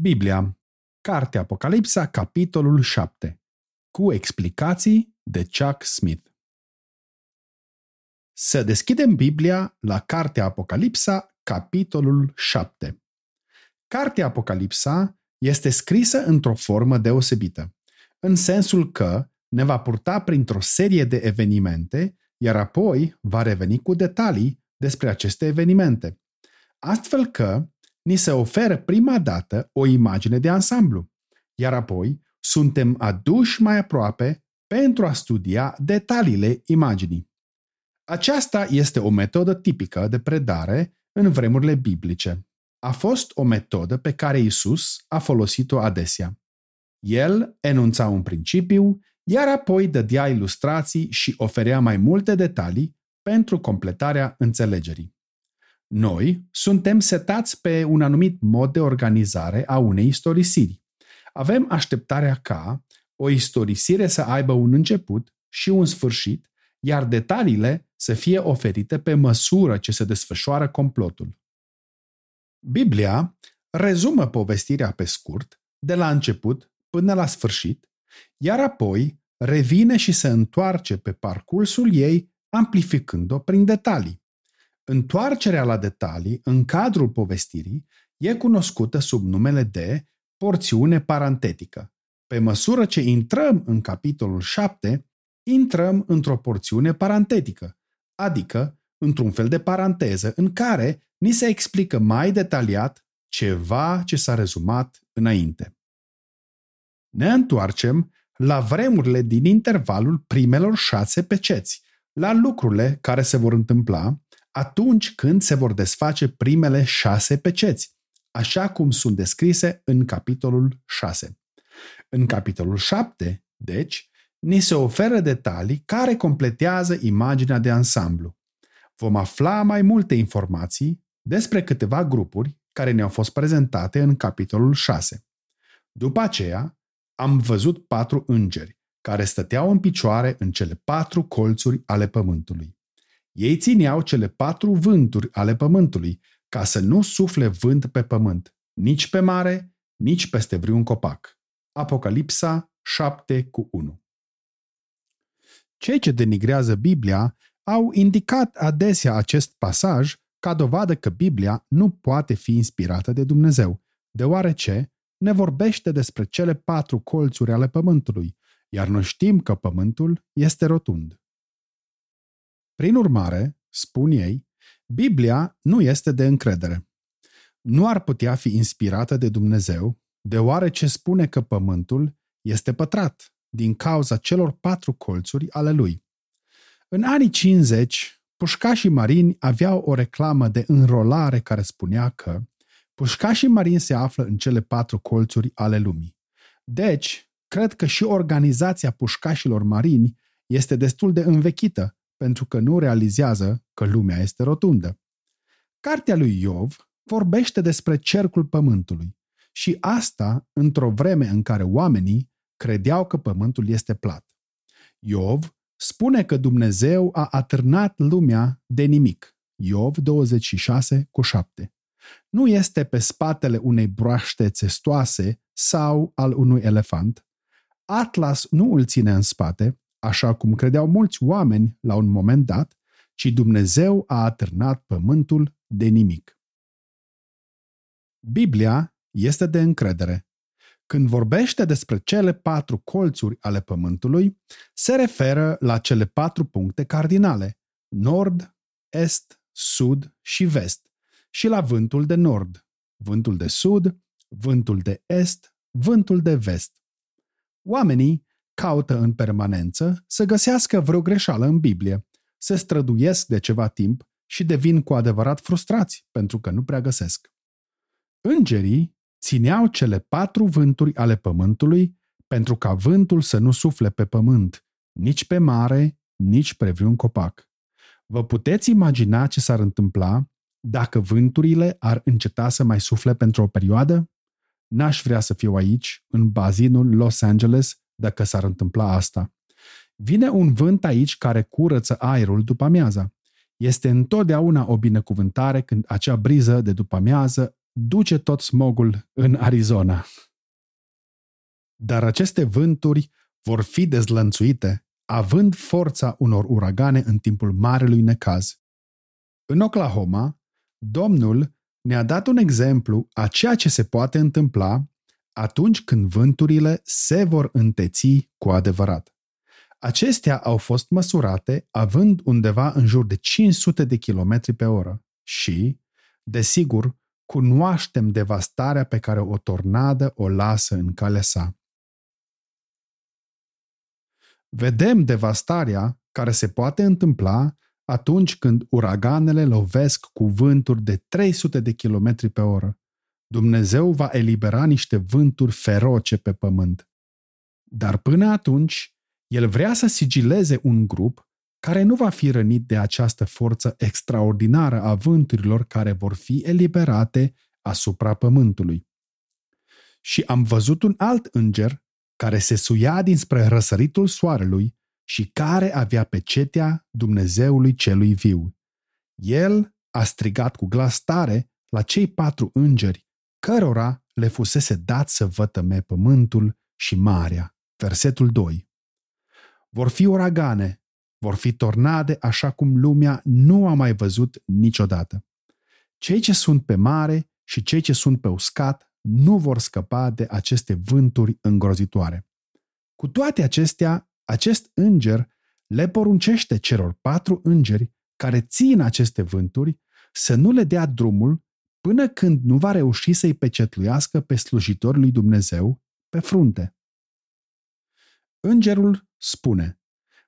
Biblia, Cartea Apocalipsa, capitolul 7, cu explicații de Chuck Smith. Să deschidem Biblia la Cartea Apocalipsa, capitolul 7. Cartea Apocalipsa este scrisă într-o formă deosebită, în sensul că ne va purta printr-o serie de evenimente, iar apoi va reveni cu detalii despre aceste evenimente. Astfel că ni se oferă prima dată o imagine de ansamblu, iar apoi suntem aduși mai aproape pentru a studia detaliile imaginii. Aceasta este o metodă tipică de predare în vremurile biblice. A fost o metodă pe care Isus a folosit-o adesea. El enunța un principiu, iar apoi dădea ilustrații și oferea mai multe detalii pentru completarea înțelegerii. Noi suntem setați pe un anumit mod de organizare a unei istorisiri. Avem așteptarea ca o istorisire să aibă un început și un sfârșit, iar detaliile să fie oferite pe măsură ce se desfășoară complotul. Biblia rezumă povestirea pe scurt, de la început până la sfârșit, iar apoi revine și se întoarce pe parcursul ei, amplificând-o prin detalii. Întoarcerea la detalii în cadrul povestirii e cunoscută sub numele de porțiune parantetică. Pe măsură ce intrăm în capitolul 7, intrăm într-o porțiune parantetică, adică într-un fel de paranteză în care ni se explică mai detaliat ceva ce s-a rezumat înainte. Ne întoarcem la vremurile din intervalul primelor șase peceți, la lucrurile care se vor întâmpla atunci când se vor desface primele șase peceți, așa cum sunt descrise în capitolul 6. În capitolul 7, deci, ni se oferă detalii care completează imaginea de ansamblu. Vom afla mai multe informații despre câteva grupuri care ne-au fost prezentate în capitolul 6. După aceea, am văzut patru îngeri care stăteau în picioare în cele patru colțuri ale pământului. Ei țineau cele patru vânturi ale pământului, ca să nu sufle vânt pe pământ, nici pe mare, nici peste vreun copac. Apocalipsa 7 cu 1 Cei ce denigrează Biblia au indicat adesea acest pasaj ca dovadă că Biblia nu poate fi inspirată de Dumnezeu, deoarece ne vorbește despre cele patru colțuri ale pământului, iar noi știm că pământul este rotund. Prin urmare, spun ei, Biblia nu este de încredere. Nu ar putea fi inspirată de Dumnezeu, deoarece spune că pământul este pătrat din cauza celor patru colțuri ale lui. În anii 50, pușcașii marini aveau o reclamă de înrolare care spunea că pușcașii marini se află în cele patru colțuri ale lumii. Deci, cred că și organizația pușcașilor marini este destul de învechită pentru că nu realizează că lumea este rotundă. Cartea lui Iov vorbește despre cercul pământului și asta într-o vreme în care oamenii credeau că pământul este plat. Iov spune că Dumnezeu a atârnat lumea de nimic. Iov 26 cu 7. Nu este pe spatele unei broaște țestoase sau al unui elefant. Atlas nu îl ține în spate, așa cum credeau mulți oameni la un moment dat, ci Dumnezeu a atârnat pământul de nimic. Biblia este de încredere. Când vorbește despre cele patru colțuri ale pământului, se referă la cele patru puncte cardinale, nord, est, sud și vest, și la vântul de nord, vântul de sud, vântul de est, vântul de vest. Oamenii caută în permanență să găsească vreo greșeală în Biblie, se străduiesc de ceva timp și devin cu adevărat frustrați pentru că nu prea găsesc. Îngerii țineau cele patru vânturi ale pământului pentru ca vântul să nu sufle pe pământ, nici pe mare, nici pe vreun copac. Vă puteți imagina ce s-ar întâmpla dacă vânturile ar înceta să mai sufle pentru o perioadă? N-aș vrea să fiu aici, în bazinul Los Angeles, dacă s-ar întâmpla asta. Vine un vânt aici care curăță aerul după amiaza. Este întotdeauna o binecuvântare când acea briză de după amiază duce tot smogul în Arizona. Dar aceste vânturi vor fi dezlănțuite, având forța unor uragane în timpul marelui necaz. În Oklahoma, Domnul ne-a dat un exemplu a ceea ce se poate întâmpla atunci când vânturile se vor înteți cu adevărat. Acestea au fost măsurate având undeva în jur de 500 de km pe oră și, desigur, cunoaștem devastarea pe care o tornadă o lasă în calea sa. Vedem devastarea care se poate întâmpla atunci când uraganele lovesc cu vânturi de 300 de km pe oră. Dumnezeu va elibera niște vânturi feroce pe pământ. Dar până atunci, El vrea să sigileze un grup care nu va fi rănit de această forță extraordinară a vânturilor care vor fi eliberate asupra pământului. Și am văzut un alt înger care se suia dinspre răsăritul soarelui și care avea pecetea Dumnezeului celui viu. El a strigat cu glas tare la cei patru îngeri, cărora le fusese dat să vătăme pământul și marea. Versetul 2. Vor fi uragane, vor fi tornade așa cum lumea nu a mai văzut niciodată. Cei ce sunt pe mare și cei ce sunt pe uscat nu vor scăpa de aceste vânturi îngrozitoare. Cu toate acestea, acest înger le poruncește celor patru îngeri care țin aceste vânturi să nu le dea drumul până când nu va reuși să-i pecetluiască pe slujitorul lui Dumnezeu pe frunte. Îngerul spune,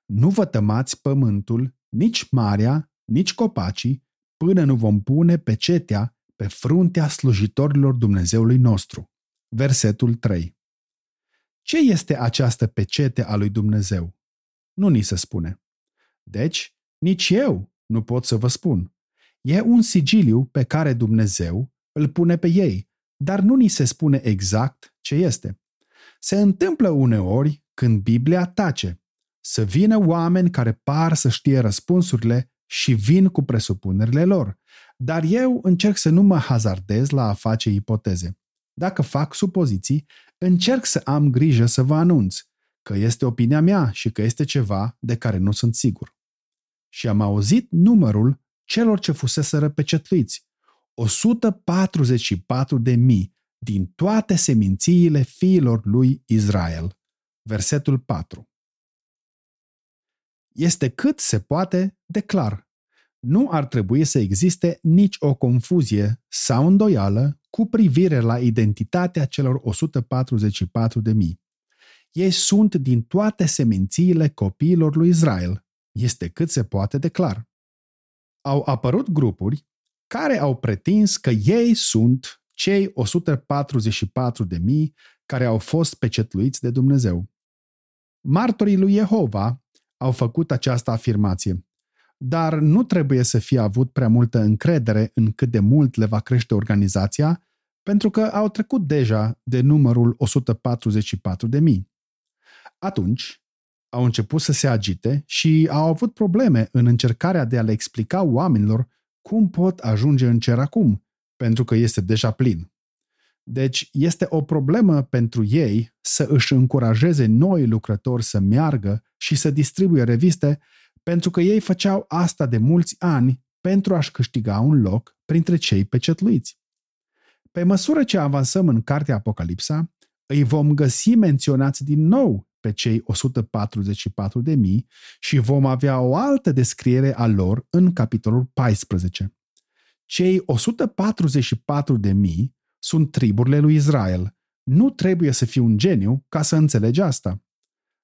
nu vă tămați pământul, nici marea, nici copacii, până nu vom pune pecetea pe fruntea slujitorilor Dumnezeului nostru. Versetul 3. Ce este această pecete a lui Dumnezeu? Nu ni se spune. Deci, nici eu nu pot să vă spun. E un sigiliu pe care Dumnezeu îl pune pe ei, dar nu ni se spune exact ce este. Se întâmplă uneori când Biblia tace, să vină oameni care par să știe răspunsurile și vin cu presupunerile lor, dar eu încerc să nu mă hazardez la a face ipoteze. Dacă fac supoziții, încerc să am grijă să vă anunț că este opinia mea și că este ceva de care nu sunt sigur. Și am auzit numărul celor ce fuseseră pecetluiți, 144 de mii din toate semințiile fiilor lui Israel. Versetul 4. Este cât se poate de clar. Nu ar trebui să existe nici o confuzie sau îndoială cu privire la identitatea celor 144 de mii. Ei sunt din toate semințiile copiilor lui Israel. Este cât se poate de clar. Au apărut grupuri care au pretins că ei sunt cei 144 de mii care au fost pecetluiți de Dumnezeu. Martorii lui Jehova au făcut această afirmație, dar nu trebuie să fie avut prea multă încredere în cât de mult le va crește organizația pentru că au trecut deja de numărul 144 de mii. Atunci, au început să se agite și au avut probleme în încercarea de a le explica oamenilor cum pot ajunge în cer acum, pentru că este deja plin. Deci este o problemă pentru ei să își încurajeze noi lucrători să meargă și să distribuie reviste, pentru că ei făceau asta de mulți ani pentru a-și câștiga un loc printre cei pecetluiți. Pe măsură ce avansăm în cartea Apocalipsa, îi vom găsi menționați din nou pe cei 144 de mii și vom avea o altă descriere a lor în capitolul 14. Cei 144 de mii sunt triburile lui Israel. Nu trebuie să fii un geniu ca să înțelegi asta.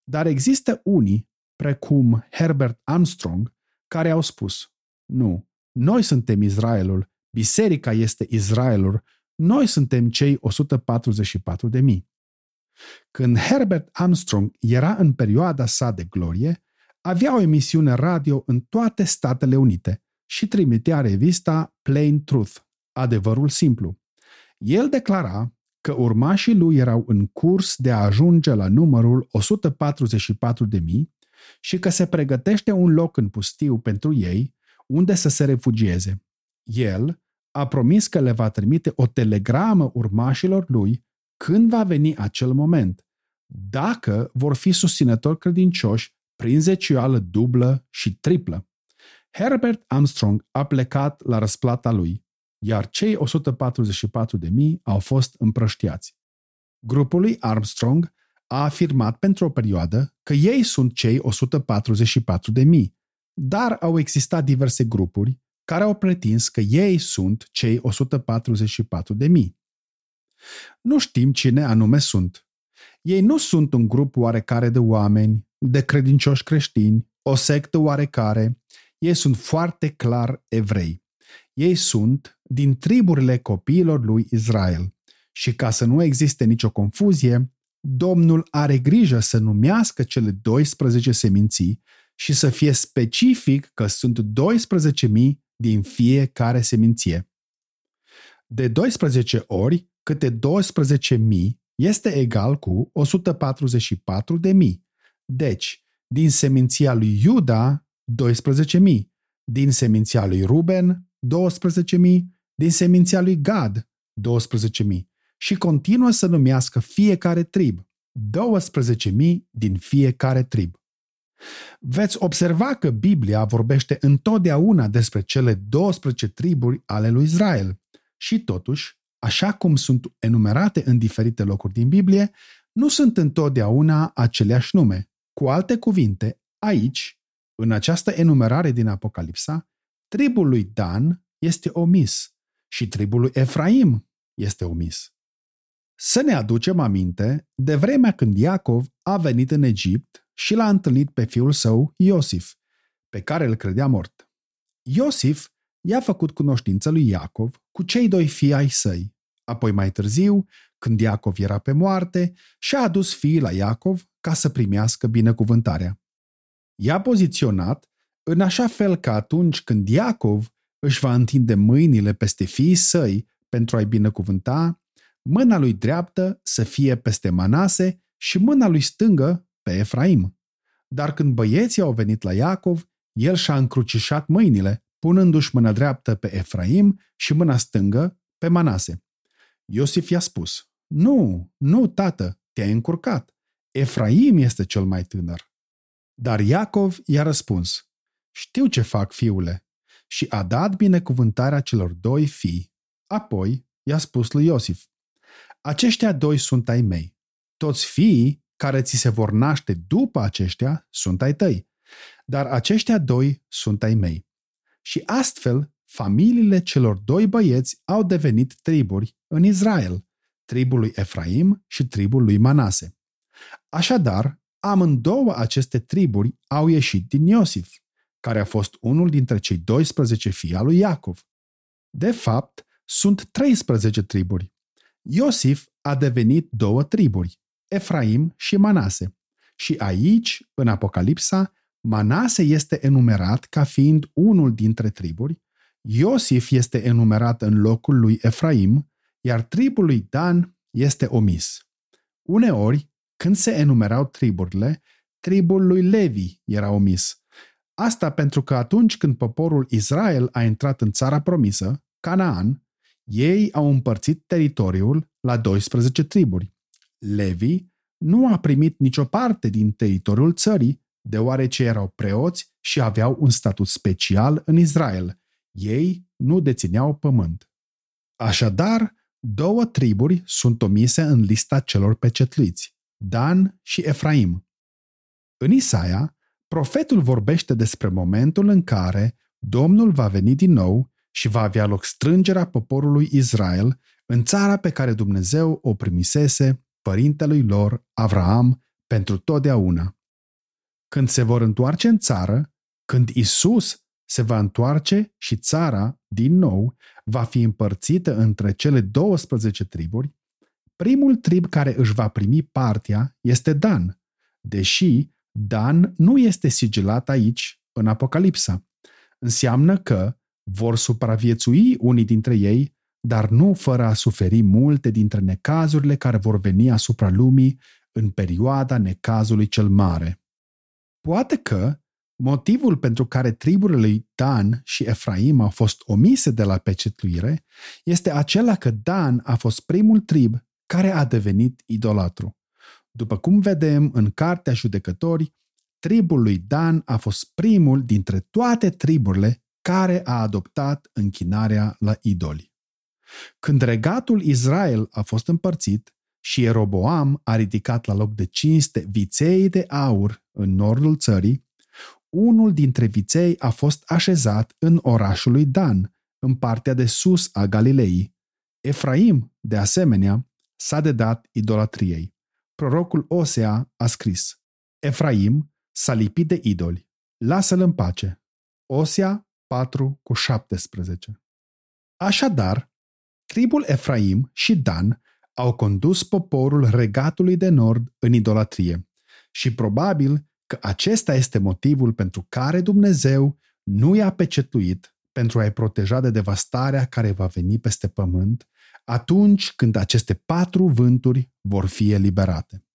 Dar există unii, precum Herbert Armstrong, care au spus, nu, noi suntem Israelul, biserica este Israelul noi suntem cei 144 de mii. Când Herbert Armstrong era în perioada sa de glorie, avea o emisiune radio în toate Statele Unite și trimitea revista Plain Truth, adevărul simplu. El declara că urmașii lui erau în curs de a ajunge la numărul 144 de mii și că se pregătește un loc în pustiu pentru ei unde să se refugieze. El a promis că le va trimite o telegramă urmașilor lui când va veni acel moment, dacă vor fi susținători credincioși prin zecioală dublă și triplă. Herbert Armstrong a plecat la răsplata lui, iar cei 144.000 au fost împrăștiați. Grupul lui Armstrong a afirmat pentru o perioadă că ei sunt cei 144.000, dar au existat diverse grupuri care au pretins că ei sunt cei 144.000. Nu știm cine anume sunt. Ei nu sunt un grup oarecare de oameni, de credincioși creștini, o sectă oarecare. Ei sunt foarte clar evrei. Ei sunt din triburile copiilor lui Israel. Și ca să nu existe nicio confuzie, Domnul are grijă să numească cele 12 seminții și să fie specific că sunt 12.000 din fiecare seminție. De 12 ori câte 12.000 este egal cu 144.000. Deci, din seminția lui Iuda, 12.000, din seminția lui Ruben, 12.000, din seminția lui Gad, 12.000 și continuă să numească fiecare trib, 12.000 din fiecare trib. Veți observa că Biblia vorbește întotdeauna despre cele 12 triburi ale lui Israel și totuși, așa cum sunt enumerate în diferite locuri din Biblie, nu sunt întotdeauna aceleași nume. Cu alte cuvinte, aici, în această enumerare din Apocalipsa, tribul lui Dan este omis și tribul lui Efraim este omis. Să ne aducem aminte de vremea când Iacov a venit în Egipt și l-a întâlnit pe fiul său, Iosif, pe care îl credea mort. Iosif i-a făcut cunoștință lui Iacov cu cei doi fii ai săi. Apoi mai târziu, când Iacov era pe moarte, și-a adus fiii la Iacov ca să primească binecuvântarea. I-a poziționat în așa fel că atunci când Iacov își va întinde mâinile peste fiii săi pentru a-i binecuvânta, mâna lui dreaptă să fie peste Manase și mâna lui stângă pe Efraim. Dar când băieții au venit la Iacov, el și-a încrucișat mâinile, punându-și mâna dreaptă pe Efraim și mâna stângă pe Manase. Iosif i-a spus, Nu, nu, tată, te-ai încurcat. Efraim este cel mai tânăr. Dar Iacov i-a răspuns, Știu ce fac, fiule. Și a dat binecuvântarea celor doi fii. Apoi i-a spus lui Iosif, Aceștia doi sunt ai mei. Toți fiii care ți se vor naște după aceștia sunt ai tăi, dar aceștia doi sunt ai mei. Și astfel, familiile celor doi băieți au devenit triburi în Israel, tribul lui Efraim și tribul lui Manase. Așadar, amândouă aceste triburi au ieșit din Iosif, care a fost unul dintre cei 12 fii al lui Iacov. De fapt, sunt 13 triburi. Iosif a devenit două triburi, Efraim și Manase. Și aici, în Apocalipsa, Manase este enumerat ca fiind unul dintre triburi, Iosif este enumerat în locul lui Efraim, iar tribul lui Dan este omis. Uneori, când se enumerau triburile, tribul lui Levi era omis. Asta pentru că atunci când poporul Israel a intrat în țara promisă, Canaan, ei au împărțit teritoriul la 12 triburi. Levi nu a primit nicio parte din teritoriul țării, deoarece erau preoți și aveau un statut special în Israel. Ei nu dețineau pământ. Așadar, două triburi sunt omise în lista celor pecetluiți, Dan și Efraim. În Isaia, profetul vorbește despre momentul în care Domnul va veni din nou și va avea loc strângerea poporului Israel în țara pe care Dumnezeu o primisese părintelui lor, Avraam, pentru totdeauna. Când se vor întoarce în țară, când Isus se va întoarce și țara, din nou, va fi împărțită între cele 12 triburi, primul trib care își va primi partea este Dan, deși Dan nu este sigilat aici, în Apocalipsa. Înseamnă că vor supraviețui unii dintre ei dar nu fără a suferi multe dintre necazurile care vor veni asupra lumii în perioada necazului cel mare. Poate că Motivul pentru care triburile lui Dan și Efraim au fost omise de la pecetluire este acela că Dan a fost primul trib care a devenit idolatru. După cum vedem în Cartea Judecători, tribul lui Dan a fost primul dintre toate triburile care a adoptat închinarea la idoli. Când regatul Israel a fost împărțit și Eroboam a ridicat la loc de cinste viței de aur în nordul țării, unul dintre viței a fost așezat în orașul lui Dan, în partea de sus a Galilei. Efraim, de asemenea, s-a dedat idolatriei. Prorocul Osea a scris, Efraim s-a lipit de idoli, lasă-l în pace. Osea 4 cu 17. Așadar, tribul Efraim și Dan au condus poporul regatului de nord în idolatrie și probabil că acesta este motivul pentru care Dumnezeu nu i-a pecetuit pentru a-i proteja de devastarea care va veni peste pământ atunci când aceste patru vânturi vor fi eliberate.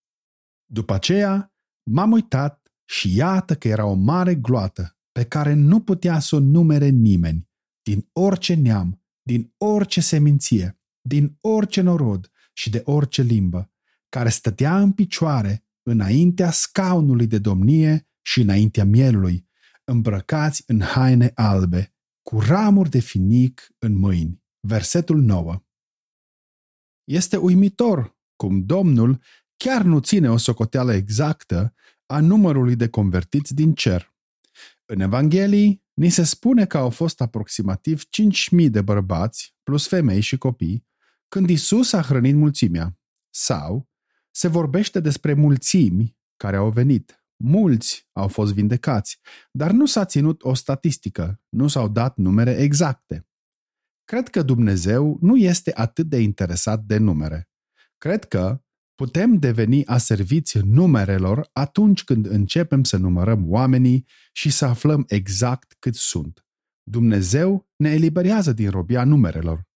După aceea, m-am uitat și iată că era o mare gloată pe care nu putea să o numere nimeni, din orice neam, din orice seminție, din orice norod și de orice limbă, care stătea în picioare înaintea scaunului de domnie și înaintea mielului, îmbrăcați în haine albe, cu ramuri de finic în mâini. Versetul 9. Este uimitor cum Domnul chiar nu ține o socoteală exactă a numărului de convertiți din cer. În Evanghelii, ni se spune că au fost aproximativ 5.000 de bărbați, plus femei și copii, când Isus a hrănit mulțimea. Sau se vorbește despre mulțimi care au venit. Mulți au fost vindecați, dar nu s-a ținut o statistică, nu s-au dat numere exacte. Cred că Dumnezeu nu este atât de interesat de numere. Cred că putem deveni aserviți numerelor atunci când începem să numărăm oamenii și să aflăm exact cât sunt. Dumnezeu ne eliberează din robia numerelor.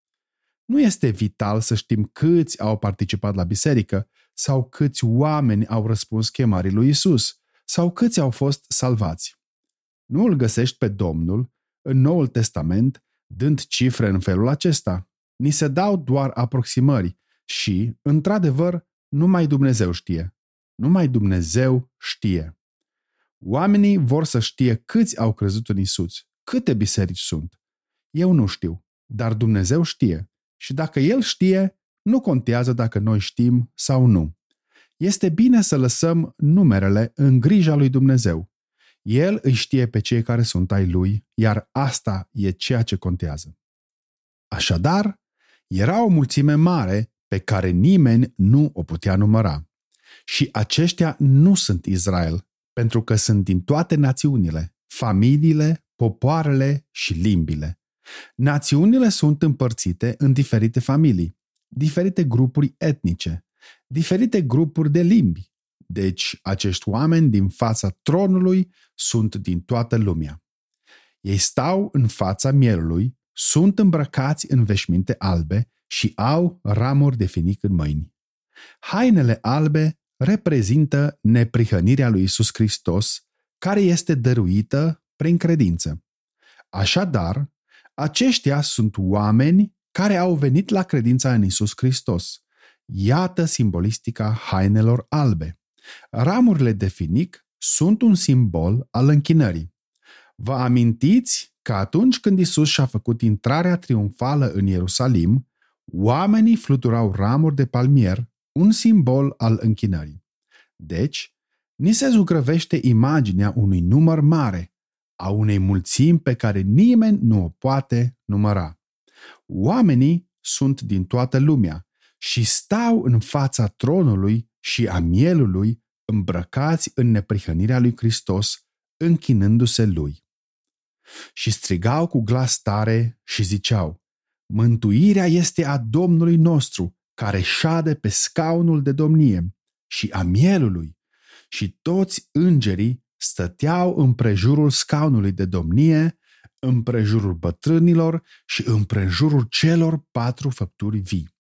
Nu este vital să știm câți au participat la biserică sau câți oameni au răspuns chemării lui Isus sau câți au fost salvați. Nu îl găsești pe Domnul în Noul Testament dând cifre în felul acesta. Ni se dau doar aproximări și, într-adevăr, numai Dumnezeu știe. Numai Dumnezeu știe. Oamenii vor să știe câți au crezut în Isus, câte biserici sunt. Eu nu știu, dar Dumnezeu știe. Și dacă El știe, nu contează dacă noi știm sau nu. Este bine să lăsăm numerele în grija lui Dumnezeu. El îi știe pe cei care sunt ai lui, iar asta e ceea ce contează. Așadar, era o mulțime mare pe care nimeni nu o putea număra. Și aceștia nu sunt Israel, pentru că sunt din toate națiunile, familiile, popoarele și limbile. Națiunile sunt împărțite în diferite familii, diferite grupuri etnice, diferite grupuri de limbi. Deci, acești oameni din fața tronului sunt din toată lumea. Ei stau în fața mielului, sunt îmbrăcați în veșminte albe și au ramuri de finic în mâini. Hainele albe reprezintă neprihănirea lui Isus Hristos, care este dăruită prin credință. Așadar, aceștia sunt oameni care au venit la credința în Isus Hristos. Iată simbolistica hainelor albe. Ramurile de finic sunt un simbol al închinării. Vă amintiți că atunci când Isus și-a făcut intrarea triumfală în Ierusalim, oamenii fluturau ramuri de palmier, un simbol al închinării. Deci, ni se zugrăvește imaginea unui număr mare, a unei mulțimi pe care nimeni nu o poate număra. Oamenii sunt din toată lumea și stau în fața tronului și a mielului îmbrăcați în neprihănirea lui Hristos, închinându-se lui. Și strigau cu glas tare și ziceau, Mântuirea este a Domnului nostru, care șade pe scaunul de domnie și a mielului. Și toți îngerii stăteau împrejurul scaunului de domnie împrejurul bătrânilor și împrejurul celor patru făpturi vii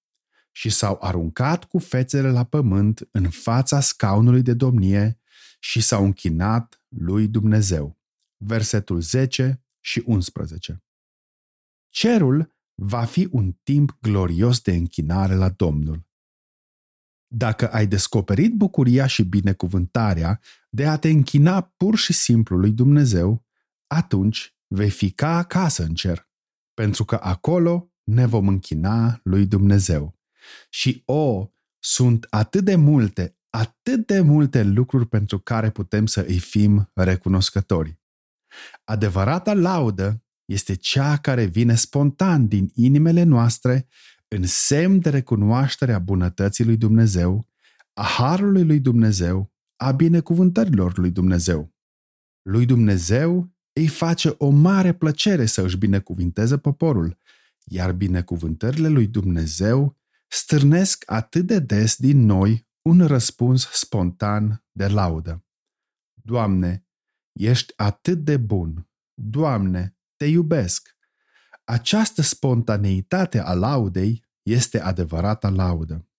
și s-au aruncat cu fețele la pământ în fața scaunului de domnie și s-au închinat lui Dumnezeu. versetul 10 și 11. Cerul va fi un timp glorios de închinare la Domnul. Dacă ai descoperit bucuria și binecuvântarea de a te închina pur și simplu lui Dumnezeu, atunci vei fi ca acasă în cer, pentru că acolo ne vom închina lui Dumnezeu. Și o, sunt atât de multe, atât de multe lucruri pentru care putem să îi fim recunoscători. Adevărata laudă este cea care vine spontan din inimile noastre în semn de recunoaștere a bunătății lui Dumnezeu, a harului lui Dumnezeu, a binecuvântărilor lui Dumnezeu. Lui Dumnezeu îi face o mare plăcere să își binecuvinteze poporul, iar binecuvântările lui Dumnezeu stârnesc atât de des din noi un răspuns spontan de laudă. Doamne, ești atât de bun. Doamne, te iubesc. Această spontaneitate a laudei este adevărata laudă.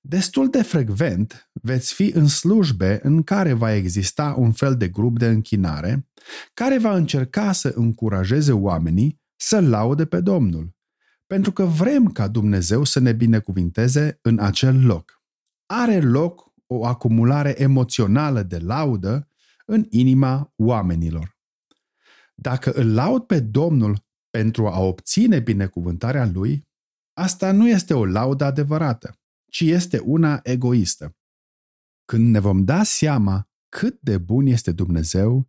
Destul de frecvent veți fi în slujbe în care va exista un fel de grup de închinare care va încerca să încurajeze oamenii să laude pe Domnul, pentru că vrem ca Dumnezeu să ne binecuvinteze în acel loc. Are loc o acumulare emoțională de laudă în inima oamenilor. Dacă îl laud pe Domnul pentru a obține binecuvântarea Lui, asta nu este o laudă adevărată, ci este una egoistă. Când ne vom da seama cât de bun este Dumnezeu,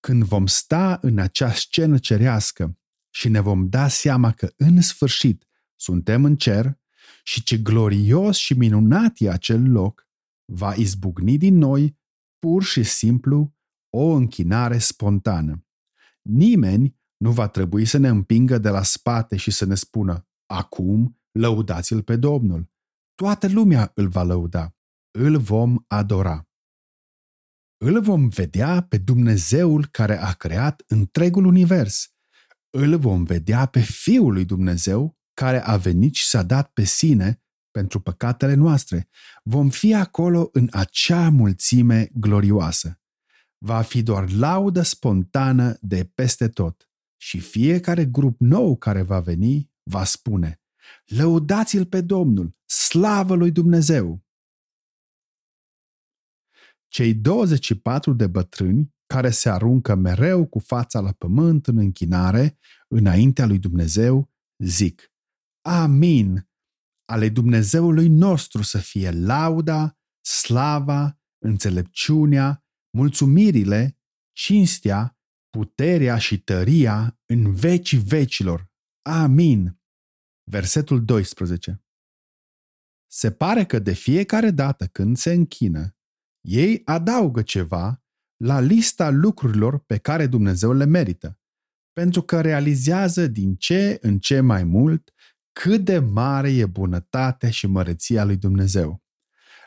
când vom sta în acea scenă cerească și ne vom da seama că în sfârșit suntem în cer și ce glorios și minunat e acel loc, va izbucni din noi pur și simplu o închinare spontană. Nimeni nu va trebui să ne împingă de la spate și să ne spună acum lăudați-l pe Domnul. Toată lumea îl va lăuda. Îl vom adora. Îl vom vedea pe Dumnezeul care a creat întregul univers. Îl vom vedea pe Fiul lui Dumnezeu care a venit și s-a dat pe sine pentru păcatele noastre. Vom fi acolo în acea mulțime glorioasă. Va fi doar laudă spontană de peste tot și fiecare grup nou care va veni va spune Lăudați-l pe Domnul, slavă lui Dumnezeu! Cei 24 de bătrâni care se aruncă mereu cu fața la pământ în închinare înaintea lui Dumnezeu, zic, Amin! Ale Dumnezeului nostru să fie lauda, slava, înțelepciunea, mulțumirile, cinstea, puterea și tăria în vecii vecilor. Amin. Versetul 12. Se pare că de fiecare dată când se închină, ei adaugă ceva la lista lucrurilor pe care Dumnezeu le merită, pentru că realizează din ce în ce mai mult cât de mare e bunătatea și măreția lui Dumnezeu.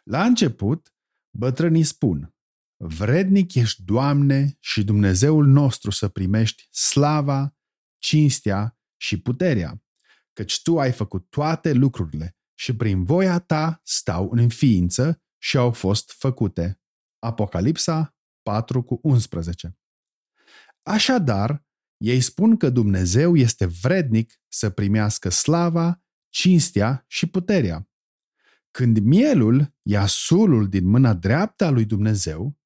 La început, bătrânii spun, Vrednic ești, Doamne, și Dumnezeul nostru să primești slava, cinstea și puterea, căci Tu ai făcut toate lucrurile și prin voia Ta stau în ființă și au fost făcute. Apocalipsa 4 cu 11 Așadar, ei spun că Dumnezeu este vrednic să primească slava, cinstea și puterea. Când mielul ia sulul din mâna dreaptă a lui Dumnezeu,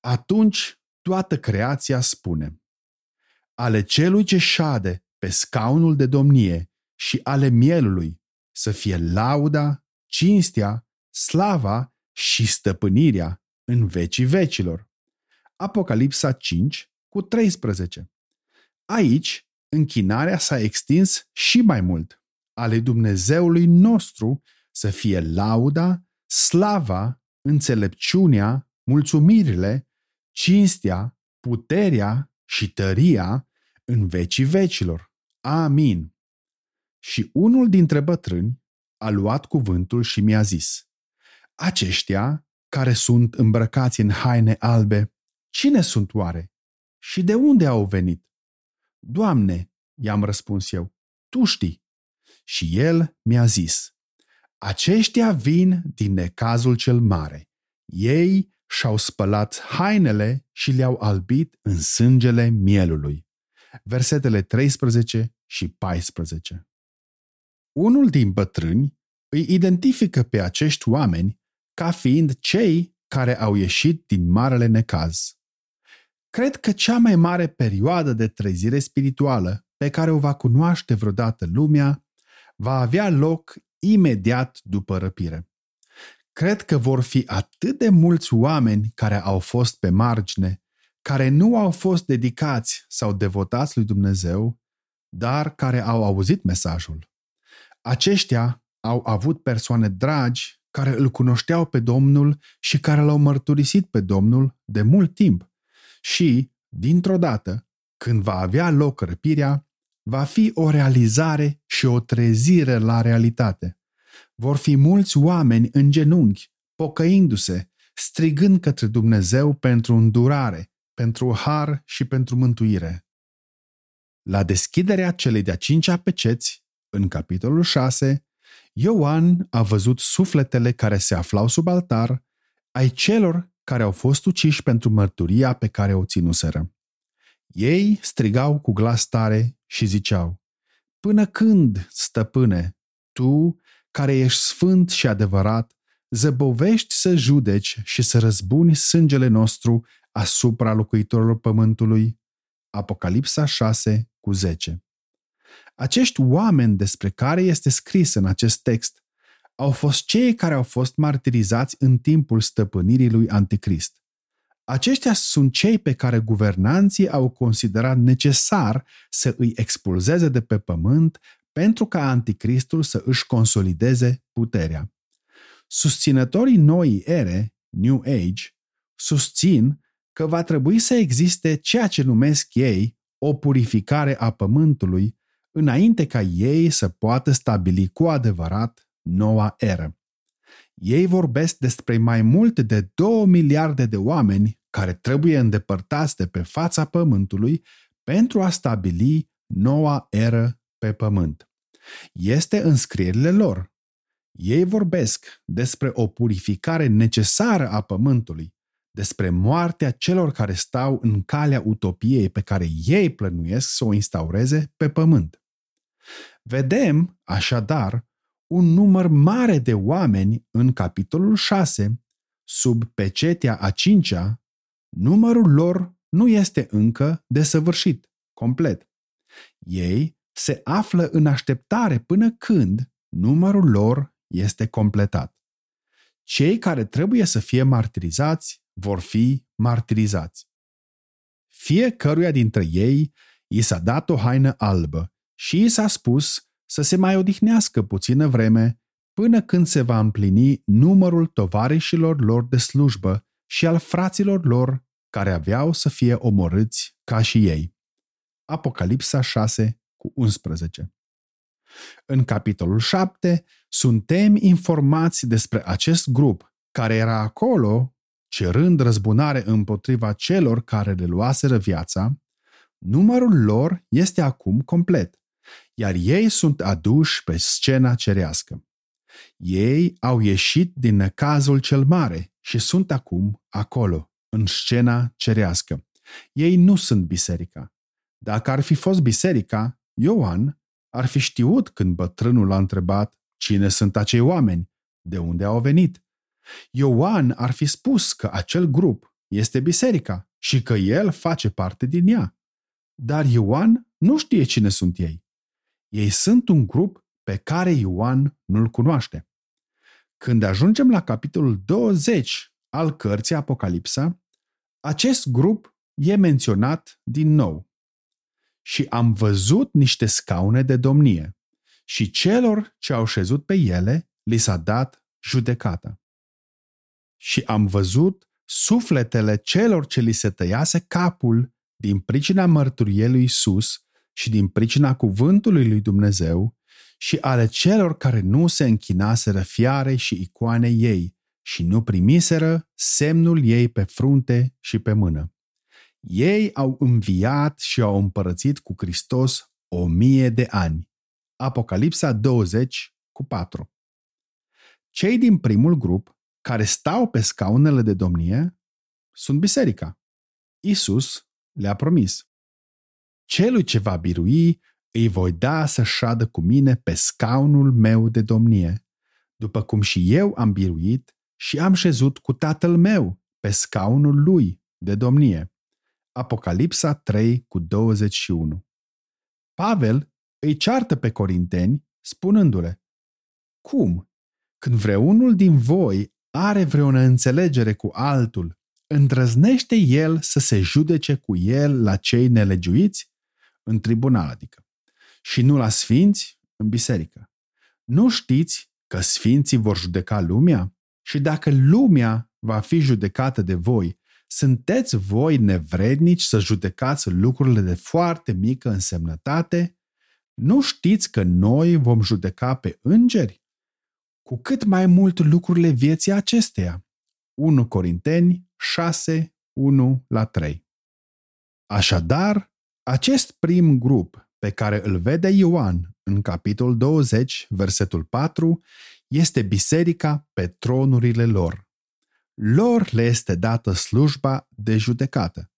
atunci toată creația spune, ale celui ce șade pe scaunul de domnie și ale mielului să fie lauda, cinstea, slava și stăpânirea în vecii vecilor. Apocalipsa 5 cu 13. Aici, închinarea s-a extins și mai mult. Ale Dumnezeului nostru să fie lauda, slava, înțelepciunea, mulțumirile cinstea, puterea și tăria în vecii vecilor. Amin. Și unul dintre bătrâni a luat cuvântul și mi-a zis, Aceștia care sunt îmbrăcați în haine albe, cine sunt oare? Și de unde au venit? Doamne, i-am răspuns eu, tu știi. Și el mi-a zis, aceștia vin din necazul cel mare. Ei și-au spălat hainele și le-au albit în sângele mielului. Versetele 13 și 14. Unul din bătrâni îi identifică pe acești oameni ca fiind cei care au ieșit din marele necaz. Cred că cea mai mare perioadă de trezire spirituală pe care o va cunoaște vreodată lumea va avea loc imediat după răpire. Cred că vor fi atât de mulți oameni care au fost pe margine, care nu au fost dedicați sau devotați lui Dumnezeu, dar care au auzit mesajul. Aceștia au avut persoane dragi care îl cunoșteau pe Domnul și care l-au mărturisit pe Domnul de mult timp. Și, dintr-o dată, când va avea loc răpirea, va fi o realizare și o trezire la realitate. Vor fi mulți oameni în genunchi, pocăindu-se, strigând către Dumnezeu pentru îndurare, pentru har și pentru mântuire. La deschiderea celei de-a cincea peceți, în capitolul 6, Ioan a văzut sufletele care se aflau sub altar, ai celor care au fost uciși pentru mărturia pe care o ținuseră. Ei strigau cu glas tare și ziceau, Până când, stăpâne, tu, care ești sfânt și adevărat, zăbovești să judeci și să răzbuni sângele nostru asupra locuitorilor pământului? Apocalipsa 6 cu 10 Acești oameni despre care este scris în acest text au fost cei care au fost martirizați în timpul stăpânirii lui Anticrist. Aceștia sunt cei pe care guvernanții au considerat necesar să îi expulzeze de pe pământ pentru ca anticristul să își consolideze puterea. Susținătorii noii ere, New Age, susțin că va trebui să existe ceea ce numesc ei o purificare a pământului înainte ca ei să poată stabili cu adevărat noua eră. Ei vorbesc despre mai mult de 2 miliarde de oameni care trebuie îndepărtați de pe fața pământului pentru a stabili noua eră pe pământ. Este în scrierile lor. Ei vorbesc despre o purificare necesară a pământului, despre moartea celor care stau în calea utopiei pe care ei plănuiesc să o instaureze pe pământ. Vedem, așadar, un număr mare de oameni în capitolul 6, sub pecetea a cincea, numărul lor nu este încă desăvârșit, complet. Ei se află în așteptare până când numărul lor este completat. Cei care trebuie să fie martirizați vor fi martirizați. Fiecăruia dintre ei i s-a dat o haină albă și i s-a spus să se mai odihnească puțină vreme până când se va împlini numărul tovarășilor lor de slujbă și al fraților lor care aveau să fie omorâți ca și ei. Apocalipsa 6 cu 11 În capitolul 7 suntem informați despre acest grup care era acolo cerând răzbunare împotriva celor care le luaseră viața, numărul lor este acum complet iar ei sunt aduși pe scena cerească. Ei au ieșit din necazul cel mare și sunt acum acolo, în scena cerească. Ei nu sunt biserica. Dacă ar fi fost biserica, Ioan ar fi știut când bătrânul a întrebat cine sunt acei oameni, de unde au venit. Ioan ar fi spus că acel grup este biserica și că el face parte din ea. Dar Ioan nu știe cine sunt ei. Ei sunt un grup pe care Ioan nu-l cunoaște. Când ajungem la capitolul 20 al cărții Apocalipsa, acest grup e menționat din nou. Și am văzut niște scaune de domnie și celor ce au șezut pe ele li s-a dat judecata. Și am văzut sufletele celor ce li se tăiase capul din pricina mărturiei lui Isus și din pricina cuvântului lui Dumnezeu și ale celor care nu se închinaseră fiare și icoanei ei și nu primiseră semnul ei pe frunte și pe mână. Ei au înviat și au împărățit cu Hristos o mie de ani. Apocalipsa 20 cu 4 Cei din primul grup, care stau pe scaunele de domnie, sunt biserica. Isus le-a promis. Celui ce va birui, îi voi da să șadă cu mine pe scaunul meu de domnie, după cum și eu am biruit și am șezut cu tatăl meu pe scaunul lui de domnie. Apocalipsa 3 cu 21 Pavel îi ceartă pe corinteni spunându-le Cum? Când vreunul din voi are vreo înțelegere cu altul, îndrăznește el să se judece cu el la cei nelegiuiți? În tribunal, adică. Și nu la sfinți? În biserică. Nu știți că sfinții vor judeca lumea? Și dacă lumea va fi judecată de voi, sunteți voi nevrednici să judecați lucrurile de foarte mică însemnătate? Nu știți că noi vom judeca pe îngeri? Cu cât mai mult lucrurile vieții acesteia. 1 Corinteni 6, 1 la 3. Așadar, acest prim grup pe care îl vede Ioan în capitolul 20, versetul 4, este biserica pe tronurile lor. Lor le este dată slujba de judecată.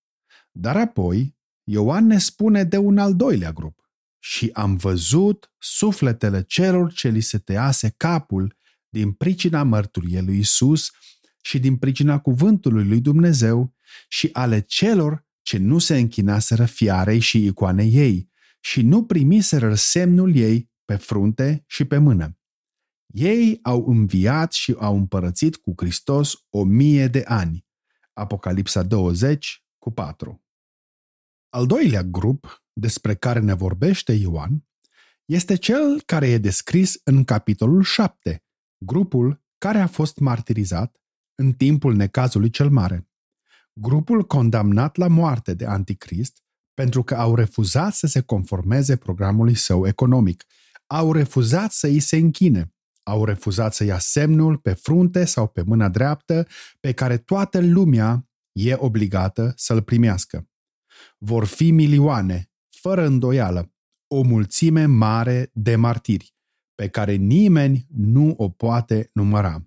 Dar apoi, Ioan ne spune de un al doilea grup. Și am văzut sufletele celor ce li se tease capul din pricina mărturiei lui Isus și din pricina cuvântului lui Dumnezeu și ale celor ce nu se închinaseră fiarei și icoanei ei și nu primiseră semnul ei pe frunte și pe mână. Ei au înviat și au împărățit cu Hristos o mie de ani. Apocalipsa 20 cu 4. Al doilea grup despre care ne vorbește Ioan este cel care e descris în capitolul 7, grupul care a fost martirizat în timpul necazului cel mare. Grupul condamnat la moarte de Anticrist pentru că au refuzat să se conformeze programului său economic, au refuzat să îi se închine, au refuzat să ia semnul pe frunte sau pe mâna dreaptă pe care toată lumea e obligată să-l primească. Vor fi milioane, fără îndoială, o mulțime mare de martiri, pe care nimeni nu o poate număra.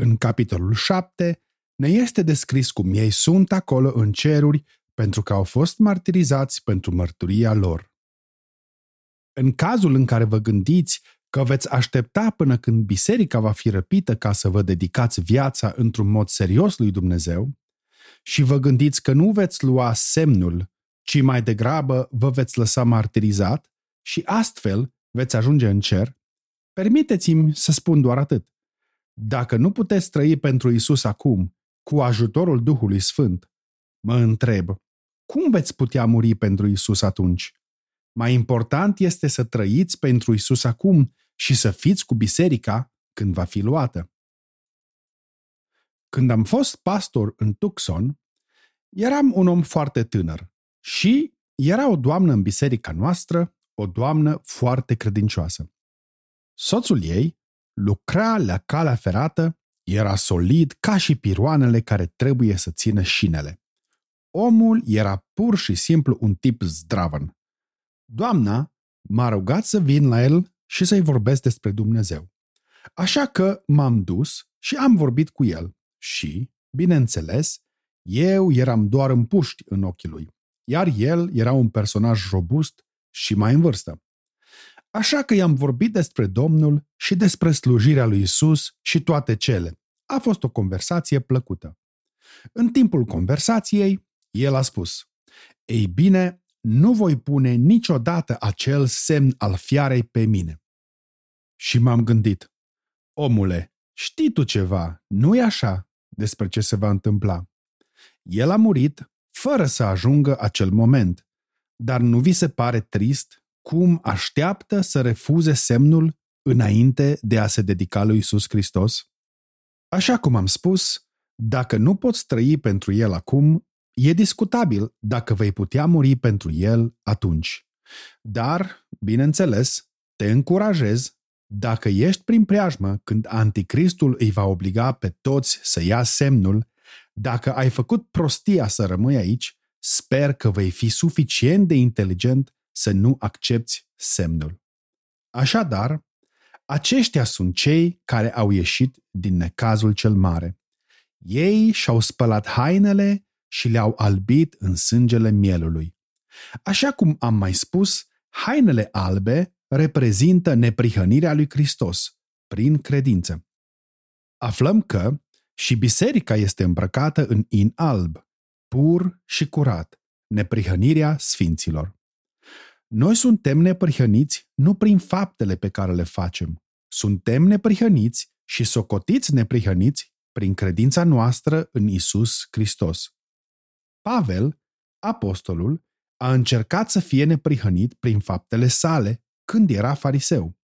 În capitolul 7 ne este descris cum ei sunt acolo în ceruri pentru că au fost martirizați pentru mărturia lor. În cazul în care vă gândiți că veți aștepta până când biserica va fi răpită ca să vă dedicați viața într-un mod serios lui Dumnezeu și vă gândiți că nu veți lua semnul, ci mai degrabă vă veți lăsa martirizat și astfel veți ajunge în cer, permiteți-mi să spun doar atât. Dacă nu puteți trăi pentru Isus acum, cu ajutorul Duhului Sfânt, mă întreb, cum veți putea muri pentru Isus atunci? Mai important este să trăiți pentru Isus acum și să fiți cu biserica când va fi luată. Când am fost pastor în Tucson, eram un om foarte tânăr și era o doamnă în biserica noastră, o doamnă foarte credincioasă. Soțul ei lucra la calea ferată, era solid ca și piroanele care trebuie să țină șinele. Omul era pur și simplu un tip zdravăn. Doamna m-a rugat să vin la el și să-i vorbesc despre Dumnezeu. Așa că m-am dus și am vorbit cu el și, bineînțeles, eu eram doar în puști în ochii lui, iar el era un personaj robust și mai în vârstă. Așa că i-am vorbit despre Domnul și despre slujirea lui Isus și toate cele. A fost o conversație plăcută. În timpul conversației, el a spus, Ei bine, nu voi pune niciodată acel semn al fiarei pe mine. Și m-am gândit, omule, știi tu ceva, nu-i așa, despre ce se va întâmpla. El a murit fără să ajungă acel moment, dar nu vi se pare trist cum așteaptă să refuze semnul înainte de a se dedica lui Isus Hristos? Așa cum am spus, dacă nu poți trăi pentru El acum, E discutabil dacă vei putea muri pentru el atunci. Dar, bineînțeles, te încurajez dacă ești prin preajmă când anticristul îi va obliga pe toți să ia semnul, dacă ai făcut prostia să rămâi aici, sper că vei fi suficient de inteligent să nu accepti semnul. Așadar, aceștia sunt cei care au ieșit din necazul cel mare. Ei și-au spălat hainele și le-au albit în sângele mielului. Așa cum am mai spus, hainele albe reprezintă neprihănirea lui Hristos prin credință. Aflăm că și biserica este îmbrăcată în in alb, pur și curat, neprihănirea sfinților. Noi suntem neprihăniți nu prin faptele pe care le facem. Suntem neprihăniți și socotiți neprihăniți prin credința noastră în Isus Hristos. Pavel, apostolul, a încercat să fie neprihănit prin faptele sale când era fariseu.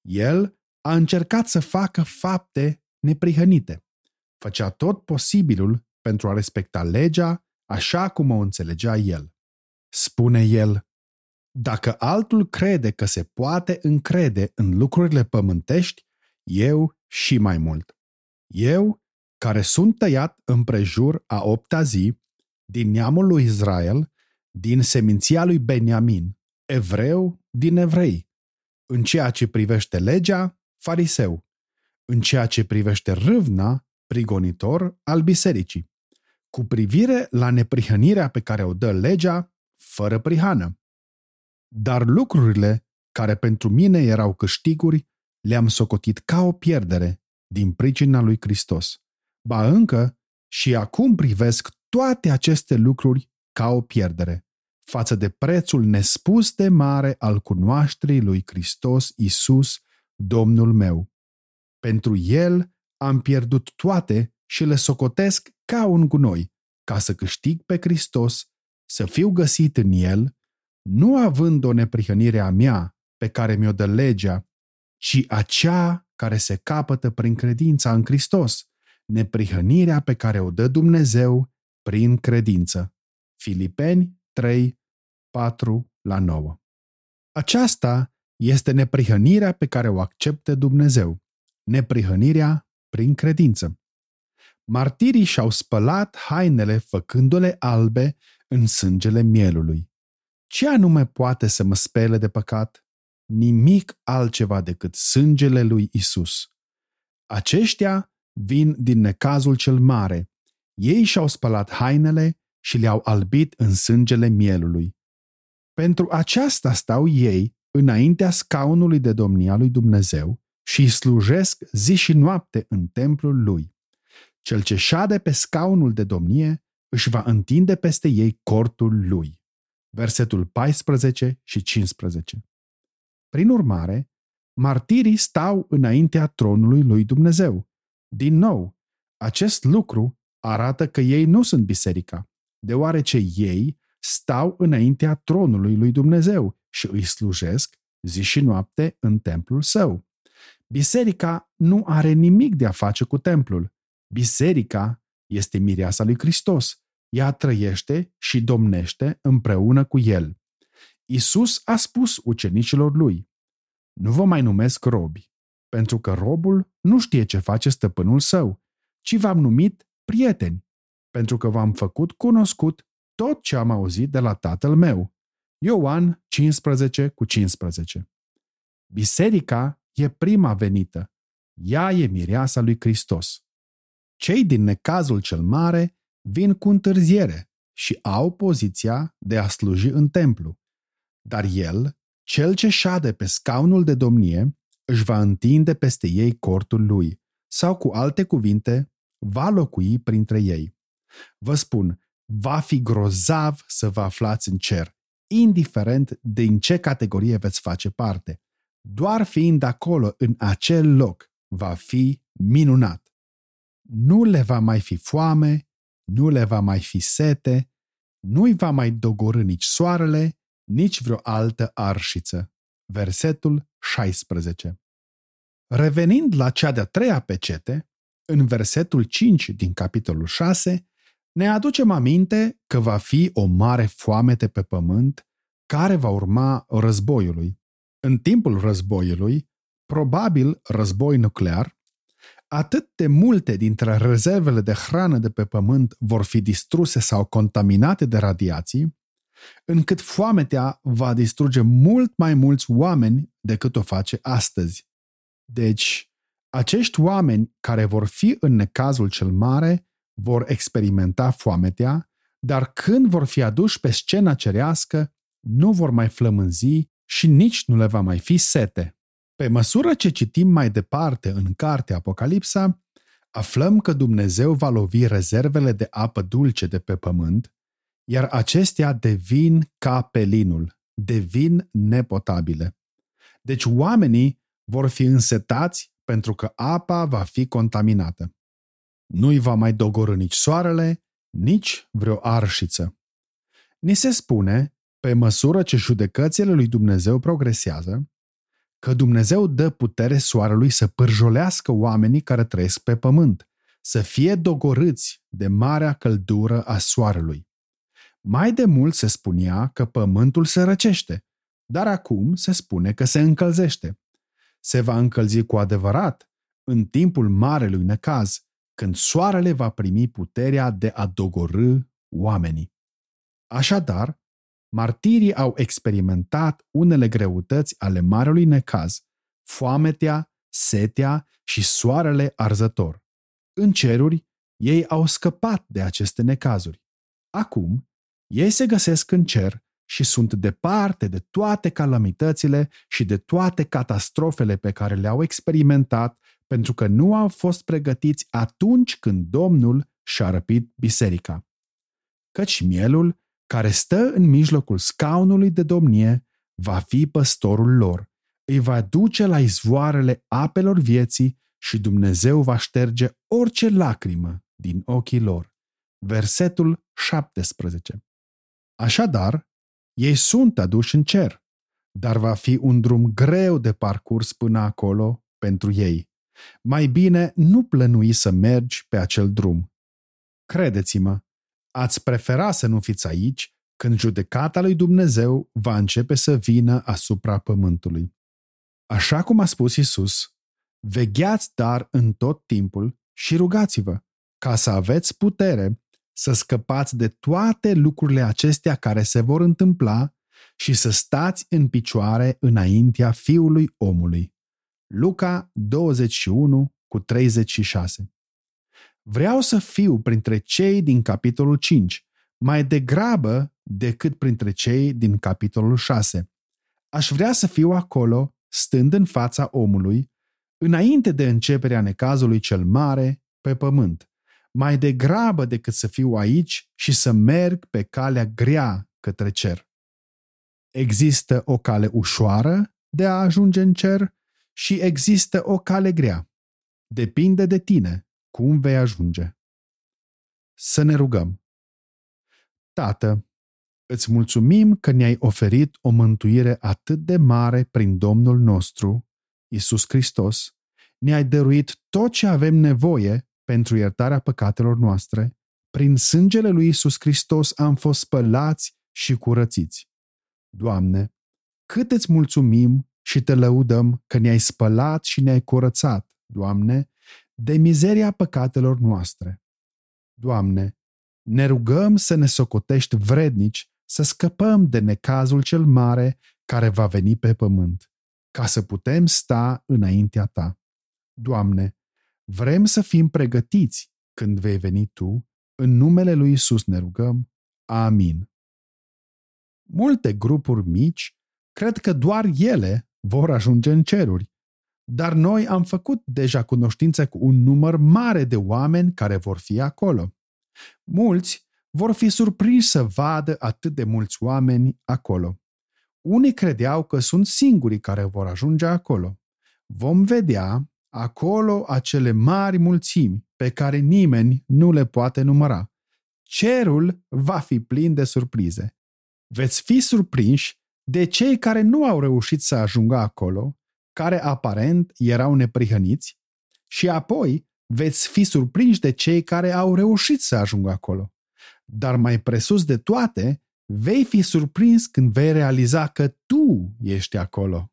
El a încercat să facă fapte neprihănite. Făcea tot posibilul pentru a respecta legea așa cum o înțelegea el. Spune el, dacă altul crede că se poate încrede în lucrurile pământești, eu și mai mult. Eu, care sunt tăiat împrejur a opta zi, din neamul lui Israel, din seminția lui Beniamin, evreu din evrei, în ceea ce privește legea, fariseu, în ceea ce privește râvna, prigonitor al bisericii, cu privire la neprihănirea pe care o dă legea, fără prihană. Dar lucrurile care pentru mine erau câștiguri, le-am socotit ca o pierdere din pricina lui Hristos. Ba încă și acum privesc toate aceste lucruri ca o pierdere, față de prețul nespus de mare al cunoașterii lui Hristos Isus, Domnul meu. Pentru El am pierdut toate și le socotesc ca un gunoi, ca să câștig pe Hristos, să fiu găsit în El, nu având o neprihănire a mea pe care mi-o dă legea, ci acea care se capătă prin credința în Hristos, neprihănirea pe care o dă Dumnezeu prin credință. Filipeni 3, 4 la 9. Aceasta este neprihănirea pe care o acceptă Dumnezeu, neprihănirea prin credință. Martirii și-au spălat hainele făcându-le albe în sângele mielului. Ce anume poate să mă spele de păcat? Nimic altceva decât sângele lui Isus. Aceștia vin din necazul cel mare. Ei și-au spălat hainele și le-au albit în sângele mielului. Pentru aceasta stau ei înaintea scaunului de domnia lui Dumnezeu și îi slujesc zi și noapte în templul lui. Cel ce șade pe scaunul de domnie își va întinde peste ei cortul lui. Versetul 14 și 15. Prin urmare, martirii stau înaintea tronului lui Dumnezeu. Din nou, acest lucru arată că ei nu sunt biserica, deoarece ei stau înaintea tronului lui Dumnezeu și îi slujesc zi și noapte în templul său. Biserica nu are nimic de a face cu templul. Biserica este mireasa lui Hristos. Ea trăiește și domnește împreună cu el. Isus a spus ucenicilor lui, Nu vă mai numesc robi, pentru că robul nu știe ce face stăpânul său, ci v-am numit prieteni, pentru că v-am făcut cunoscut tot ce am auzit de la tatăl meu. Ioan 15 cu 15. Biserica e prima venită. Ea e mireasa lui Hristos. Cei din necazul cel mare vin cu întârziere și au poziția de a sluji în templu. Dar el, cel ce șade pe scaunul de domnie, își va întinde peste ei cortul lui, sau cu alte cuvinte, va locui printre ei. Vă spun, va fi grozav să vă aflați în cer, indiferent din ce categorie veți face parte. Doar fiind acolo, în acel loc, va fi minunat. Nu le va mai fi foame, nu le va mai fi sete, nu-i va mai dogorâ nici soarele, nici vreo altă arșiță. Versetul 16. Revenind la cea de-a treia pecete, în versetul 5 din capitolul 6, ne aducem aminte că va fi o mare foamete pe pământ care va urma războiului. În timpul războiului, probabil război nuclear, atât de multe dintre rezervele de hrană de pe pământ vor fi distruse sau contaminate de radiații, încât foametea va distruge mult mai mulți oameni decât o face astăzi. Deci, Acești oameni care vor fi în necazul cel mare vor experimenta foametea, dar când vor fi aduși pe scena cerească, nu vor mai flămânzi și nici nu le va mai fi sete. Pe măsură ce citim mai departe în cartea Apocalipsa, aflăm că Dumnezeu va lovi rezervele de apă dulce de pe pământ, iar acestea devin ca pelinul, devin nepotabile. Deci oamenii vor fi însetați pentru că apa va fi contaminată. Nu-i va mai dogorâ nici soarele, nici vreo arșiță. Ni se spune, pe măsură ce judecățile lui Dumnezeu progresează, că Dumnezeu dă putere soarelui să pârjolească oamenii care trăiesc pe pământ, să fie dogorâți de marea căldură a soarelui. Mai de mult se spunea că pământul se răcește, dar acum se spune că se încălzește. Se va încălzi cu adevărat în timpul marelui necaz, când soarele va primi puterea de a dogorâ oamenii. Așadar, martirii au experimentat unele greutăți ale marelui necaz, foametea, setea și soarele arzător. În ceruri, ei au scăpat de aceste necazuri. Acum, ei se găsesc în cer și sunt departe de toate calamitățile și de toate catastrofele pe care le-au experimentat pentru că nu au fost pregătiți atunci când Domnul și-a răpit biserica. Căci mielul, care stă în mijlocul scaunului de domnie, va fi păstorul lor. Îi va duce la izvoarele apelor vieții și Dumnezeu va șterge orice lacrimă din ochii lor. Versetul 17 Așadar, ei sunt aduși în cer, dar va fi un drum greu de parcurs până acolo pentru ei. Mai bine nu plănui să mergi pe acel drum. Credeți-mă, ați prefera să nu fiți aici când judecata lui Dumnezeu va începe să vină asupra pământului. Așa cum a spus Isus, vegheați dar în tot timpul și rugați-vă, ca să aveți putere să scăpați de toate lucrurile acestea care se vor întâmpla și să stați în picioare înaintea Fiului omului. Luca 21 cu 36 Vreau să fiu printre cei din capitolul 5, mai degrabă decât printre cei din capitolul 6. Aș vrea să fiu acolo, stând în fața omului, înainte de începerea necazului cel mare pe pământ mai degrabă decât să fiu aici și să merg pe calea grea către cer. Există o cale ușoară de a ajunge în cer și există o cale grea. Depinde de tine cum vei ajunge. Să ne rugăm. Tată, îți mulțumim că ne-ai oferit o mântuire atât de mare prin Domnul nostru, Isus Hristos, ne-ai dăruit tot ce avem nevoie pentru iertarea păcatelor noastre, prin sângele lui Isus Hristos am fost spălați și curățiți. Doamne, cât îți mulțumim și te lăudăm că ne-ai spălat și ne-ai curățat, Doamne, de mizeria păcatelor noastre. Doamne, ne rugăm să ne socotești vrednici să scăpăm de necazul cel mare care va veni pe pământ, ca să putem sta înaintea Ta. Doamne, Vrem să fim pregătiți când vei veni Tu. În numele Lui Isus ne rugăm. Amin. Multe grupuri mici cred că doar ele vor ajunge în ceruri, dar noi am făcut deja cunoștință cu un număr mare de oameni care vor fi acolo. Mulți vor fi surprinși să vadă atât de mulți oameni acolo. Unii credeau că sunt singurii care vor ajunge acolo. Vom vedea acolo acele mari mulțimi pe care nimeni nu le poate număra. Cerul va fi plin de surprize. Veți fi surprinși de cei care nu au reușit să ajungă acolo, care aparent erau neprihăniți, și apoi veți fi surprinși de cei care au reușit să ajungă acolo. Dar mai presus de toate, vei fi surprins când vei realiza că tu ești acolo.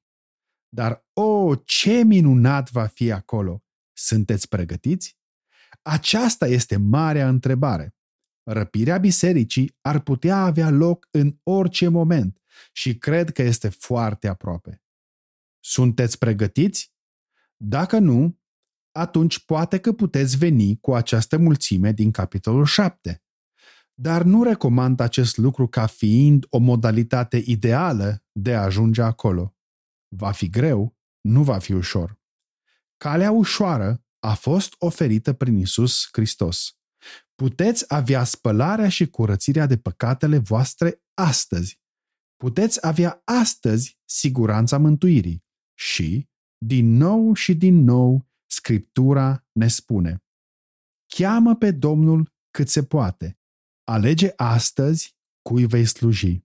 Dar, o, oh, ce minunat va fi acolo! Sunteți pregătiți? Aceasta este marea întrebare. Răpirea bisericii ar putea avea loc în orice moment și cred că este foarte aproape. Sunteți pregătiți? Dacă nu, atunci poate că puteți veni cu această mulțime din capitolul 7. Dar nu recomand acest lucru ca fiind o modalitate ideală de a ajunge acolo. Va fi greu, nu va fi ușor. Calea ușoară a fost oferită prin Isus Hristos. Puteți avea spălarea și curățirea de păcatele voastre astăzi. Puteți avea astăzi siguranța mântuirii. Și, din nou și din nou, Scriptura ne spune Cheamă pe Domnul cât se poate. Alege astăzi cui vei sluji.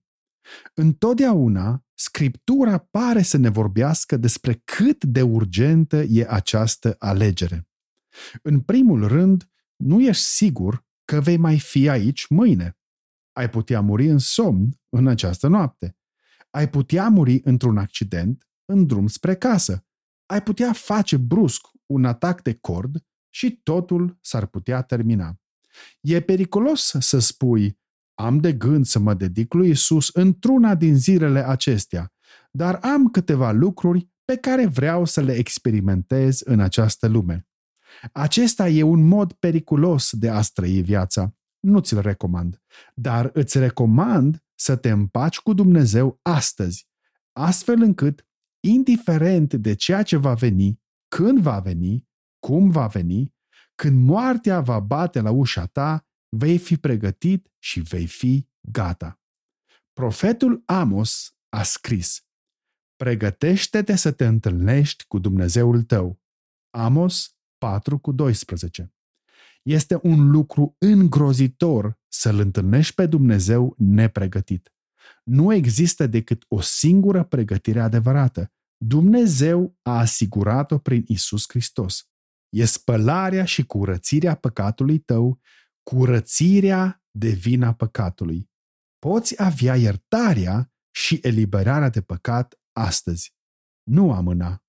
Întotdeauna, Scriptura pare să ne vorbească despre cât de urgentă e această alegere. În primul rând, nu ești sigur că vei mai fi aici mâine. Ai putea muri în somn în această noapte. Ai putea muri într-un accident în drum spre casă. Ai putea face brusc un atac de cord și totul s-ar putea termina. E periculos să spui, am de gând să mă dedic lui Isus într-una din zilele acestea, dar am câteva lucruri pe care vreau să le experimentez în această lume. Acesta e un mod periculos de a trăi viața. Nu ți-l recomand, dar îți recomand să te împaci cu Dumnezeu astăzi, astfel încât, indiferent de ceea ce va veni, când va veni, cum va veni, când moartea va bate la ușa ta, vei fi pregătit și vei fi gata. Profetul Amos a scris, Pregătește-te să te întâlnești cu Dumnezeul tău. Amos 4 cu 12. Este un lucru îngrozitor să-L întâlnești pe Dumnezeu nepregătit. Nu există decât o singură pregătire adevărată. Dumnezeu a asigurat-o prin Isus Hristos. E spălarea și curățirea păcatului tău, curățirea de vina păcatului. Poți avea iertarea și eliberarea de păcat astăzi. Nu amâna